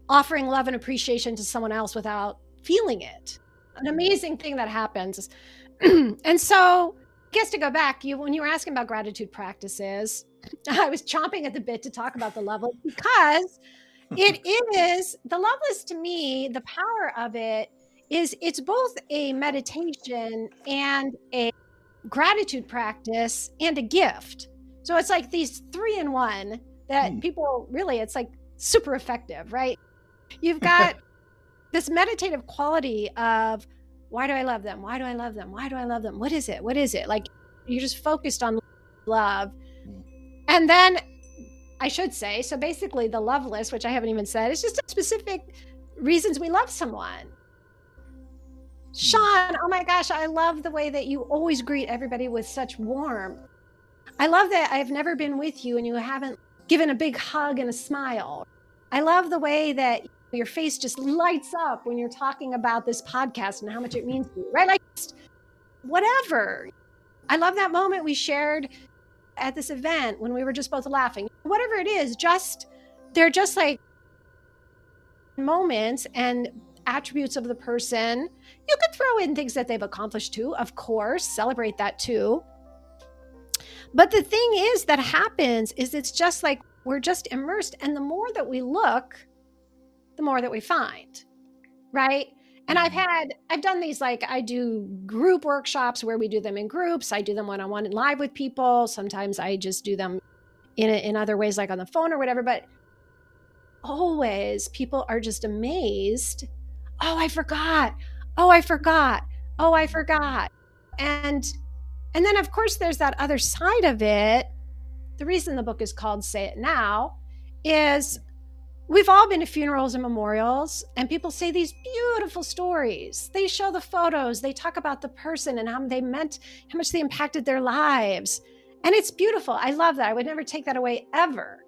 offering love and appreciation to someone else without feeling it. An mm-hmm. amazing thing that happens. and so, I guess to go back, you when you were asking about gratitude practices, I was chomping at the bit to talk about the love list because it is the love list to me, the power of it is it's both a meditation and a gratitude practice and a gift. So it's like these three in one that mm. people really, it's like super effective, right? You've got this meditative quality of why do I love them? Why do I love them? Why do I love them? What is it? What is it? Like you're just focused on love. Hmm. And then I should say, so basically the love list, which I haven't even said, is just specific reasons we love someone. Hmm. Shawn, oh my gosh, I love the way that you always greet everybody with such warmth. I love that I've never been with you and you haven't given a big hug and a smile. I love the way that your face just lights up when you're talking about this podcast and how much it means to you, right? Like, whatever. I love that moment we shared at this event when we were just both laughing. Whatever it is, just they're just like moments and attributes of the person. You could throw in things that they've accomplished too, of course, celebrate that too. But the thing is that happens is it's just like we're just immersed. And the more that we look, the more that we find, right? And I've mm-hmm. had, I've done these like I do group workshops where we do them in groups. I do them one on one and live with people. Sometimes I just do them in, in other ways, like on the phone or whatever. But always people are just amazed oh, I forgot. Oh, I forgot. Oh, I forgot. And and then of course there's that other side of it. The reason the book is called Say It Now is we've all been to funerals and memorials and people say these beautiful stories. They show the photos, they talk about the person and how they meant how much they impacted their lives. And it's beautiful. I love that. I would never take that away ever.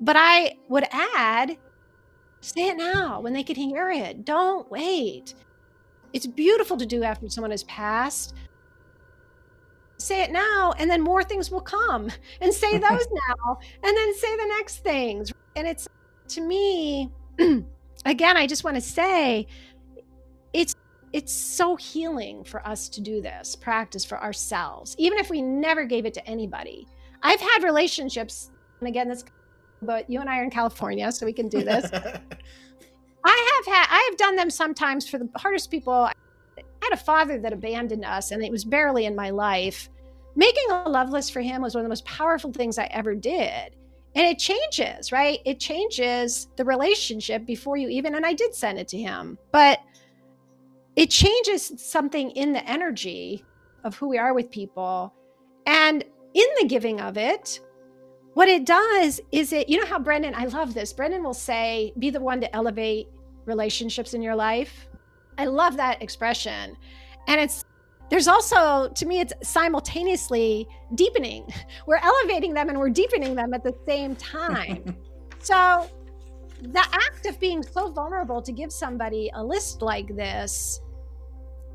But I would add Say it now when they can hear it. Don't wait. It's beautiful to do after someone has passed. Say it now, and then more things will come. And say those now, and then say the next things. And it's to me, again, I just want to say it's it's so healing for us to do this practice for ourselves, even if we never gave it to anybody. I've had relationships, and again, this, but you and I are in California, so we can do this. I have had, I have done them sometimes for the hardest people. I had a father that abandoned us, and it was barely in my life. Making a love list for him was one of the most powerful things I ever did. And it changes, right? It changes the relationship before you even, and I did send it to him, but it changes something in the energy of who we are with people. And in the giving of it, what it does is it, you know how Brendan, I love this. Brendan will say, be the one to elevate relationships in your life. I love that expression. And it's, there's also, to me, it's simultaneously deepening. We're elevating them and we're deepening them at the same time. so, the act of being so vulnerable to give somebody a list like this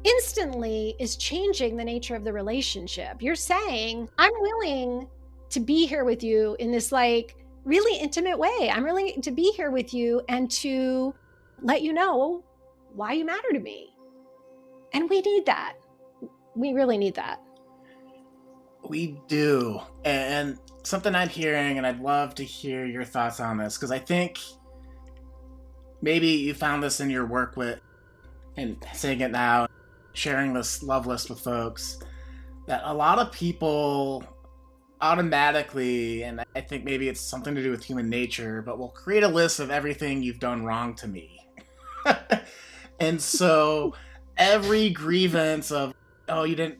instantly is changing the nature of the relationship. You're saying, I'm willing to be here with you in this like really intimate way. I'm willing to be here with you and to let you know why you matter to me. And we need that. We really need that. We do. And something I'm hearing, and I'd love to hear your thoughts on this, because I think maybe you found this in your work with and saying it now sharing this love list with folks that a lot of people automatically, and I think maybe it's something to do with human nature, but will create a list of everything you've done wrong to me. and so every grievance of, oh, you didn't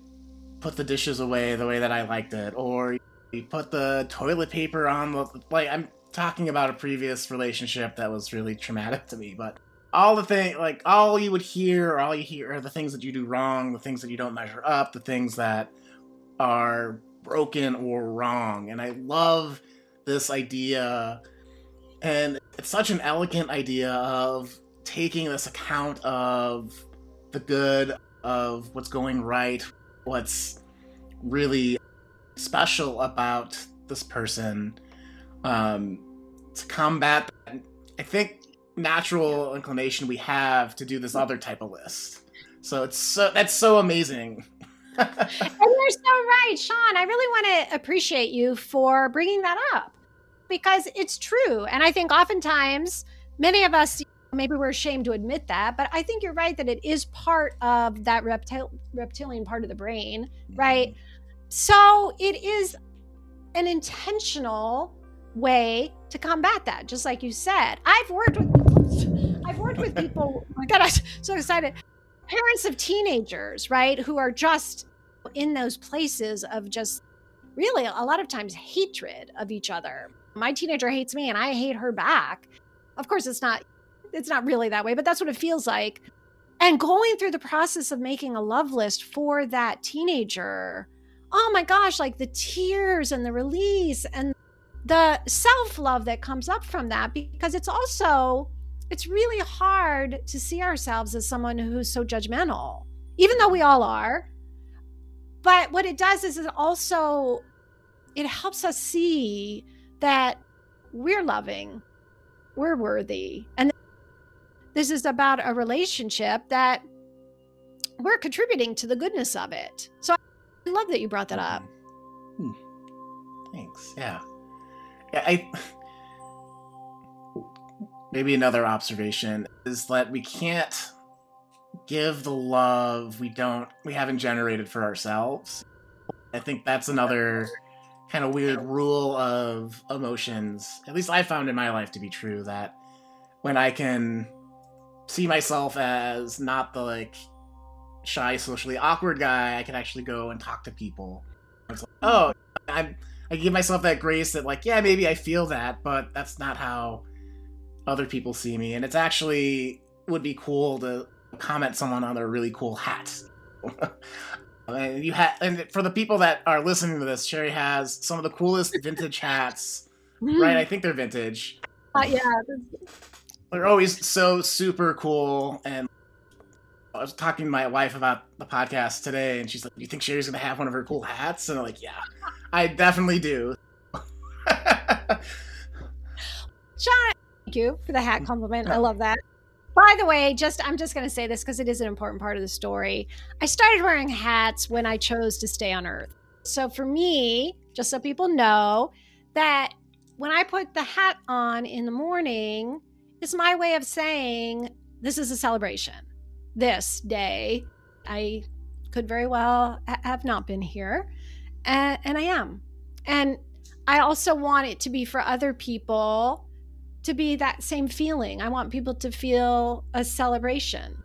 put the dishes away the way that I liked it, or you put the toilet paper on the, like, I'm talking about a previous relationship that was really traumatic to me, but all the thing like all you would hear or all you hear are the things that you do wrong the things that you don't measure up the things that are broken or wrong and i love this idea and it's such an elegant idea of taking this account of the good of what's going right what's really special about this person um, to combat i think natural inclination we have to do this other type of list. So it's so that's so amazing. and you're so right, Shawn. I really want to appreciate you for bringing that up because it's true. And I think oftentimes many of us maybe we're ashamed to admit that, but I think you're right that it is part of that reptil- reptilian part of the brain, right? Mm-hmm. So it is an intentional way to combat that, just like you said. I've worked with I've worked with people. Oh my God, I'm so excited. Parents of teenagers, right, who are just in those places of just really a lot of times hatred of each other. My teenager hates me and I hate her back. Of course, it's not it's not really that way, but that's what it feels like. And going through the process of making a love list for that teenager, oh my gosh, like the tears and the release and the self love that comes up from that because it's also it's really hard to see ourselves as someone who's so judgmental even though we all are but what it does is it also it helps us see that we're loving we're worthy and this is about a relationship that we're contributing to the goodness of it so i love that you brought that up hmm. thanks yeah I maybe another observation is that we can't give the love we don't we haven't generated for ourselves. I think that's another kind of weird rule of emotions. At least I found in my life to be true that when I can see myself as not the like shy, socially awkward guy, I can actually go and talk to people. It's like, oh, I'm I give myself that grace that like, yeah, maybe I feel that, but that's not how other people see me. And it's actually would be cool to comment someone on their really cool hat. and you have, and for the people that are listening to this, Sherry has some of the coolest vintage hats. right, I think they're vintage. Uh, yeah, They're always so super cool. And I was talking to my wife about the podcast today, and she's like, "You think Sherry's gonna have one of her cool hats?" And I'm like, "Yeah, I definitely do." Shawn, thank you for the hat compliment. I love that. By the way, just I'm just going to say this because it is an important part of the story. I started wearing hats when I chose to stay on Earth. So for me, just so people know that when I put the hat on in the morning, it's my way of saying this is a celebration. This day, I could very well have not been here, and, and I am. And I also want it to be for other people to be that same feeling. I want people to feel a celebration.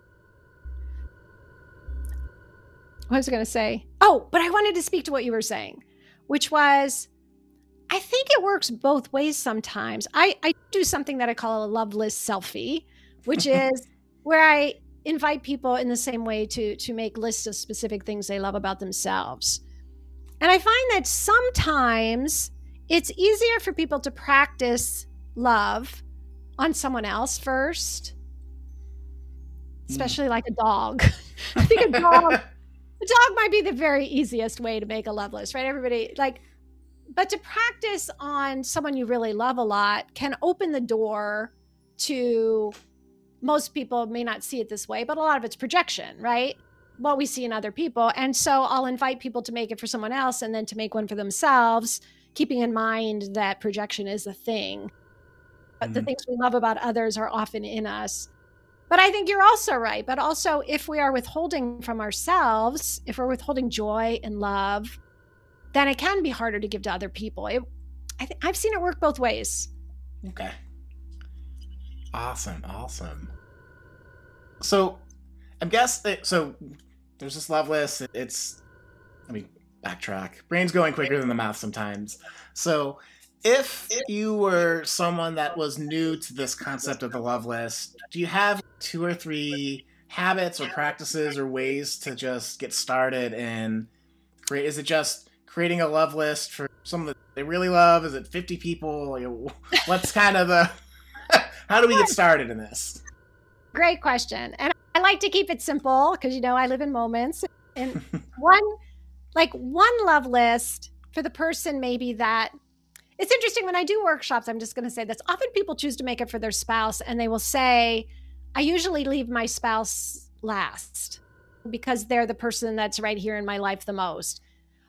What was I going to say? Oh, but I wanted to speak to what you were saying, which was I think it works both ways sometimes. I, I do something that I call a love list selfie, which is where I invite people in the same way to to make lists of specific things they love about themselves. And I find that sometimes it's easier for people to practice love on someone else first, especially mm. like a dog. I think a dog, a dog might be the very easiest way to make a love list, right? Everybody like, but to practice on someone you really love a lot can open the door to most people may not see it this way, but a lot of it's projection, right? What we see in other people. And so I'll invite people to make it for someone else and then to make one for themselves, keeping in mind that projection is a thing mm-hmm. the things we love about others are often in us. But I think you're also right. But also, if we are withholding from ourselves, if we're withholding joy and love, then it can be harder to give to other people. It, I th- I've seen it work both ways. Okay. Awesome. Awesome. So, I'm guessing. Uh, so, there's this love list. It's, I mean, backtrack. Brain's going quicker than the mouth sometimes. So, if you were someone that was new to this concept of the love list, do you have two or three habits or practices or ways to just get started and create? Is it just creating a love list for someone that they really love? Is it 50 people? What's kind of the. How do we get started in this? Great question. And I like to keep it simple because, you know, I live in moments. And one, like one love list for the person maybe that it's interesting when I do workshops, I'm just going to say this. Often people choose to make it for their spouse and they will say, I usually leave my spouse last because they're the person that's right here in my life the most.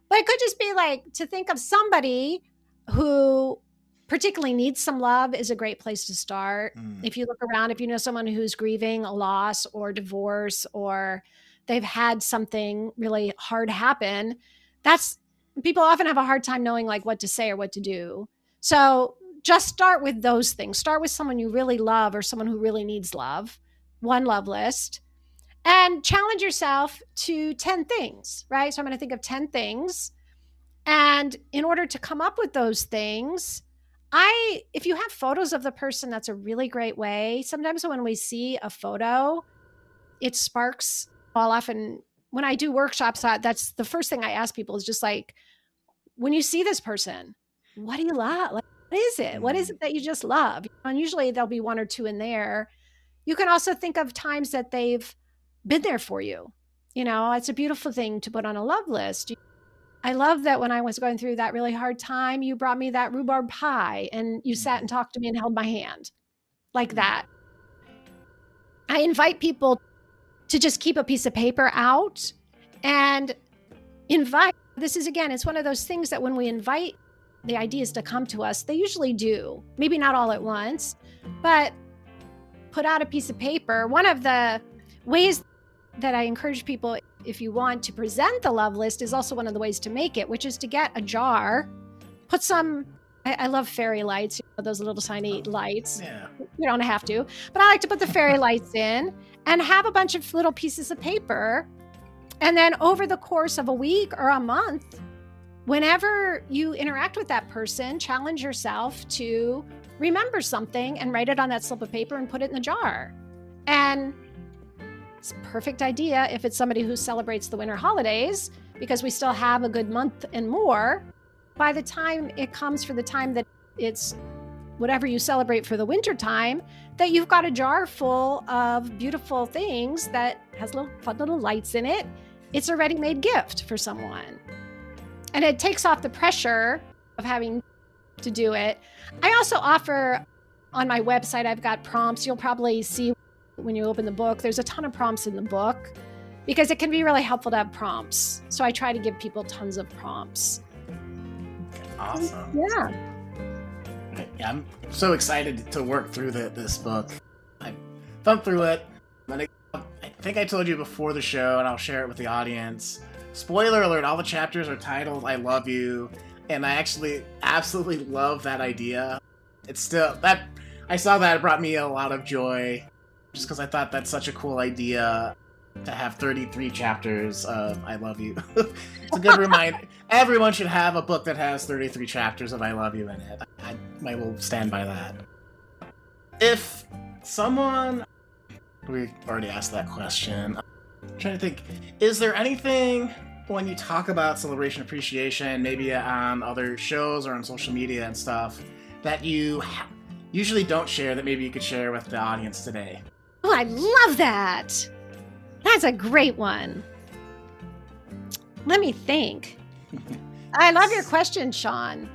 But it could just be like to think of somebody who particularly needs some love is a great place to start. Mm. If you look around, if you know someone who's grieving a loss or divorce or they've had something really hard happen, that's people often have a hard time knowing like what to say or what to do. So just start with those things. Start with someone you really love or someone who really needs love, one love list, and challenge yourself to 10 things, right? So I'm going to think of 10 things. And in order to come up with those things, I, if you have photos of the person, that's a really great way. Sometimes when we see a photo, it sparks. I'll often, when I do workshops, that's the first thing I ask people is just like, when you see this person, what do you love? Like, what is it? What is mm. it that you just love? And usually there'll be one or two in there. You can also think of times that they've been there for you. You know, it's a beautiful thing to put on a love list. I love that when I was going through that really hard time, you brought me that rhubarb pie and you sat and mm. talked to me and held my hand like mm. that. I invite people to just keep a piece of paper out and invite this is again, it's one of those things that when we invite the ideas to come to us, they usually do. Maybe not all at once, but put out a piece of paper. One of the ways that I encourage people, if you want to present the love list, is also one of the ways to make it, which is to get a jar, put some. I, I love fairy lights, you know, those little tiny oh, lights. Yeah. You don't have to, but I like to put the fairy lights in and have a bunch of little pieces of paper and then over the course of a week or a month, whenever you interact with that person, challenge yourself to remember something and write it on that slip of paper and put it in the jar. And it's perfect idea if it's somebody who celebrates the winter holidays because we still have a good month and more. By the time it comes for the time that it's whatever you celebrate for the winter time, that you've got a jar full of beautiful things that has little fun little lights in it. It's a ready-made gift for someone. And it takes off the pressure of having to do it. I also offer on my website, I've got prompts. You'll probably see when you open the book, there's a ton of prompts in the book because it can be really helpful to have prompts. So I try to give people tons of prompts. Awesome. Yeah. Yeah, I'm so excited to work through the, this book. I thumbed through it. I think I told you before the show, and I'll share it with the audience. Spoiler alert: all the chapters are titled "I love you," and I actually absolutely love that idea. It's still that I saw that it brought me a lot of joy, just because I thought that's such a cool idea to have 33 chapters of I love you. it's a good reminder. Everyone should have a book that has 33 chapters of I love you in it. I, I will stand by that. If someone we already asked that question. I'm trying to think, is there anything when you talk about celebration appreciation, maybe on other shows or on social media and stuff, that you ha- usually don't share that maybe you could share with the audience today? I love that. That's a great one. Let me think. I love your question, Shawn.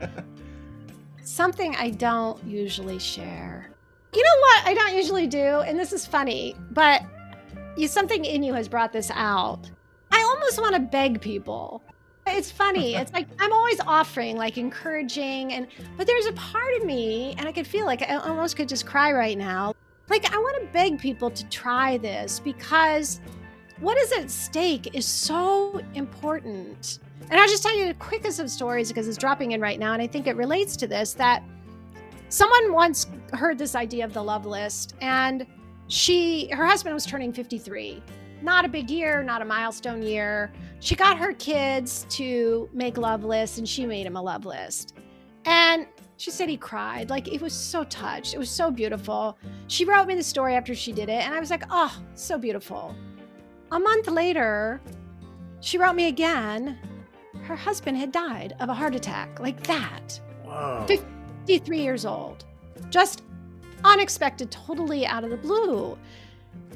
Something I don't usually share. You know what I don't usually do? And this is funny, but you something in you has brought this out. I almost want to beg people. It's funny. It's like I'm always offering, like encouraging, and but there's a part of me, and I could feel like I almost could just cry right now. Like I want to beg people to try this because what is at stake is so important. And I'll just tell you the quickest of stories because it's dropping in right now, and I think it relates to this that someone once heard this idea of the love list, and she her husband was turning 53. Not a big year, not a milestone year. She got her kids to make love lists, and she made him a love list. And she said he cried. Like it was so touched. It was so beautiful. She wrote me the story after she did it, and I was like, oh, so beautiful. A month later, she wrote me again. Her husband had died of a heart attack, like that. Whoa. 53 years old. Just unexpected, totally out of the blue.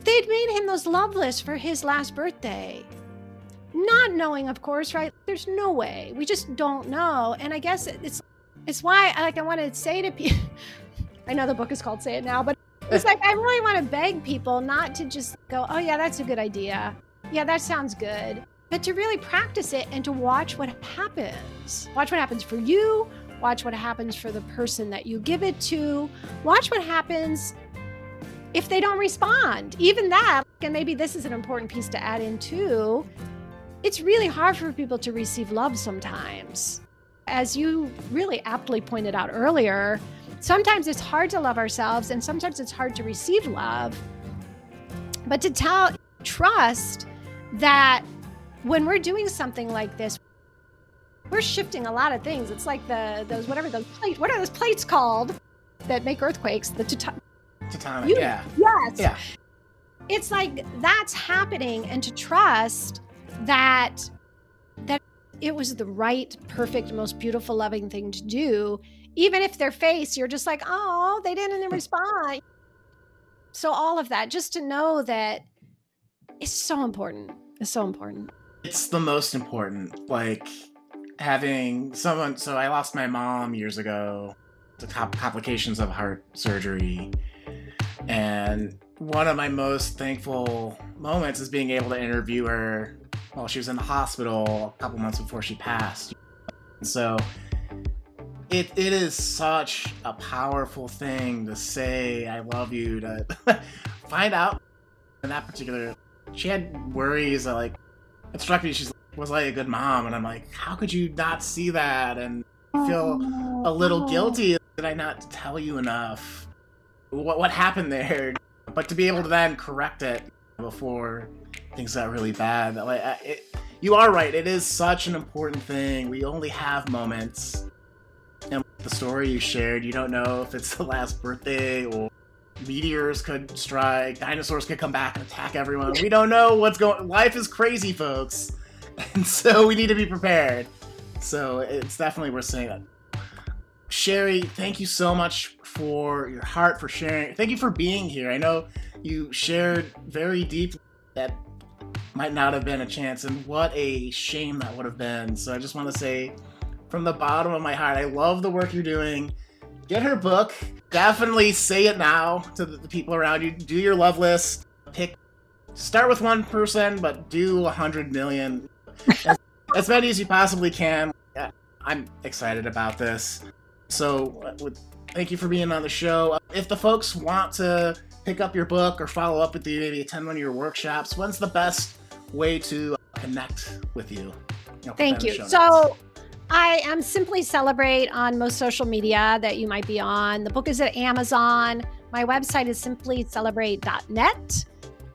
They'd made him those love lists for his last birthday. Not knowing, of course, right? There's no way. We just don't know. And I guess it's it's why like I want to say to people I know the book is called Say It Now, but it's like I really want to beg people not to just go, "Oh yeah, that's a good idea. Yeah, that sounds good." But to really practice it and to watch what happens. Watch what happens for you, watch what happens for the person that you give it to. Watch what happens if they don't respond. Even that, and maybe this is an important piece to add in too. It's really hard for people to receive love sometimes. As you really aptly pointed out earlier, sometimes it's hard to love ourselves and sometimes it's hard to receive love. But to tell, trust that when we're doing something like this, we're shifting a lot of things. It's like the those whatever those plates. What are those plates called that make earthquakes? The tectonic. Tectonic, yeah. Yes. Yeah. It's like that's happening, and to trust that it was the right, perfect, most beautiful, loving thing to do, even if their face, you're just like, oh, they didn't respond. So all of that, just to know that is so important. It's so important. It's the most important. Like having someone. So I lost my mom years ago to com- complications of heart surgery, and one of my most thankful moments is being able to interview her while she was in the hospital a couple months before she passed. So it it is such a powerful thing to say I love you to find out in that particular she had worries that like it struck me she's was I a good mom? And I'm like how could you not see that and feel a little guilty? Did I not tell you enough? What what happened there? But to be able to then correct it before things got really bad like it, you are right it is such an important thing. We only have moments. And the story you shared you don't know if it's the last birthday or meteors could strike dinosaurs could come back and attack everyone. We don't know what's going life is crazy folks. And so we need to be prepared. So it's definitely worth saying that. Sherry, thank you so much for your heart, for sharing. Thank you for being here. I know you shared very deep that might not have been a chance, and what a shame that would have been. So I just want to say, from the bottom of my heart, I love the work you're doing. Get her book. Definitely say it now to the people around you. Do your love list. Pick. Start with one person, but do a hundred million. as, as many as you possibly can. I'm excited about this. So, uh, thank you for being on the show. If the folks want to pick up your book or follow up with you, maybe attend one of your workshops, when's the best way to uh, connect with you? you know, thank you. So, I am simply celebrate on most social media that you might be on. The book is at Amazon. My website is simply celebrate.net.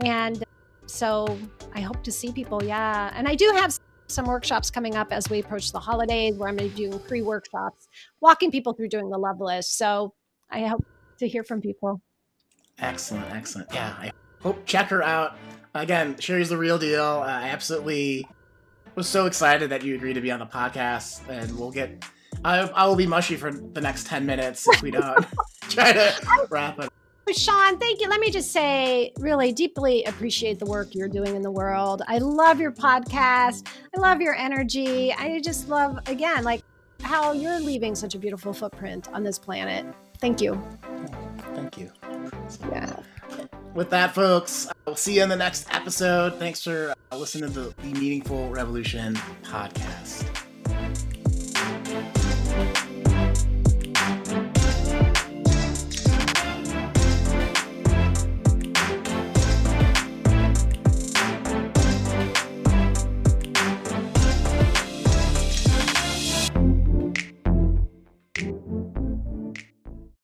And uh, so I hope to see people. Yeah. And I do have some workshops coming up as we approach the holidays where I'm going to be doing free workshops, walking people through doing the love list. So I hope to hear from people. Excellent, excellent. Yeah, I hope check her out. Again, Sherry's the real deal. Uh, I absolutely was so excited that you agreed to be on the podcast, and we'll get. I, I will be mushy for the next ten minutes if we don't try to wrap it. Shawn, thank you. Let me just say, really deeply appreciate the work you're doing in the world. I love your podcast. I love your energy. I just love, again, like how you're leaving such a beautiful footprint on this planet. Thank you. Thank you. Yeah. With that, folks, I'll see you in the next episode. Thanks for uh, listening to the Meaningful Revolution podcast.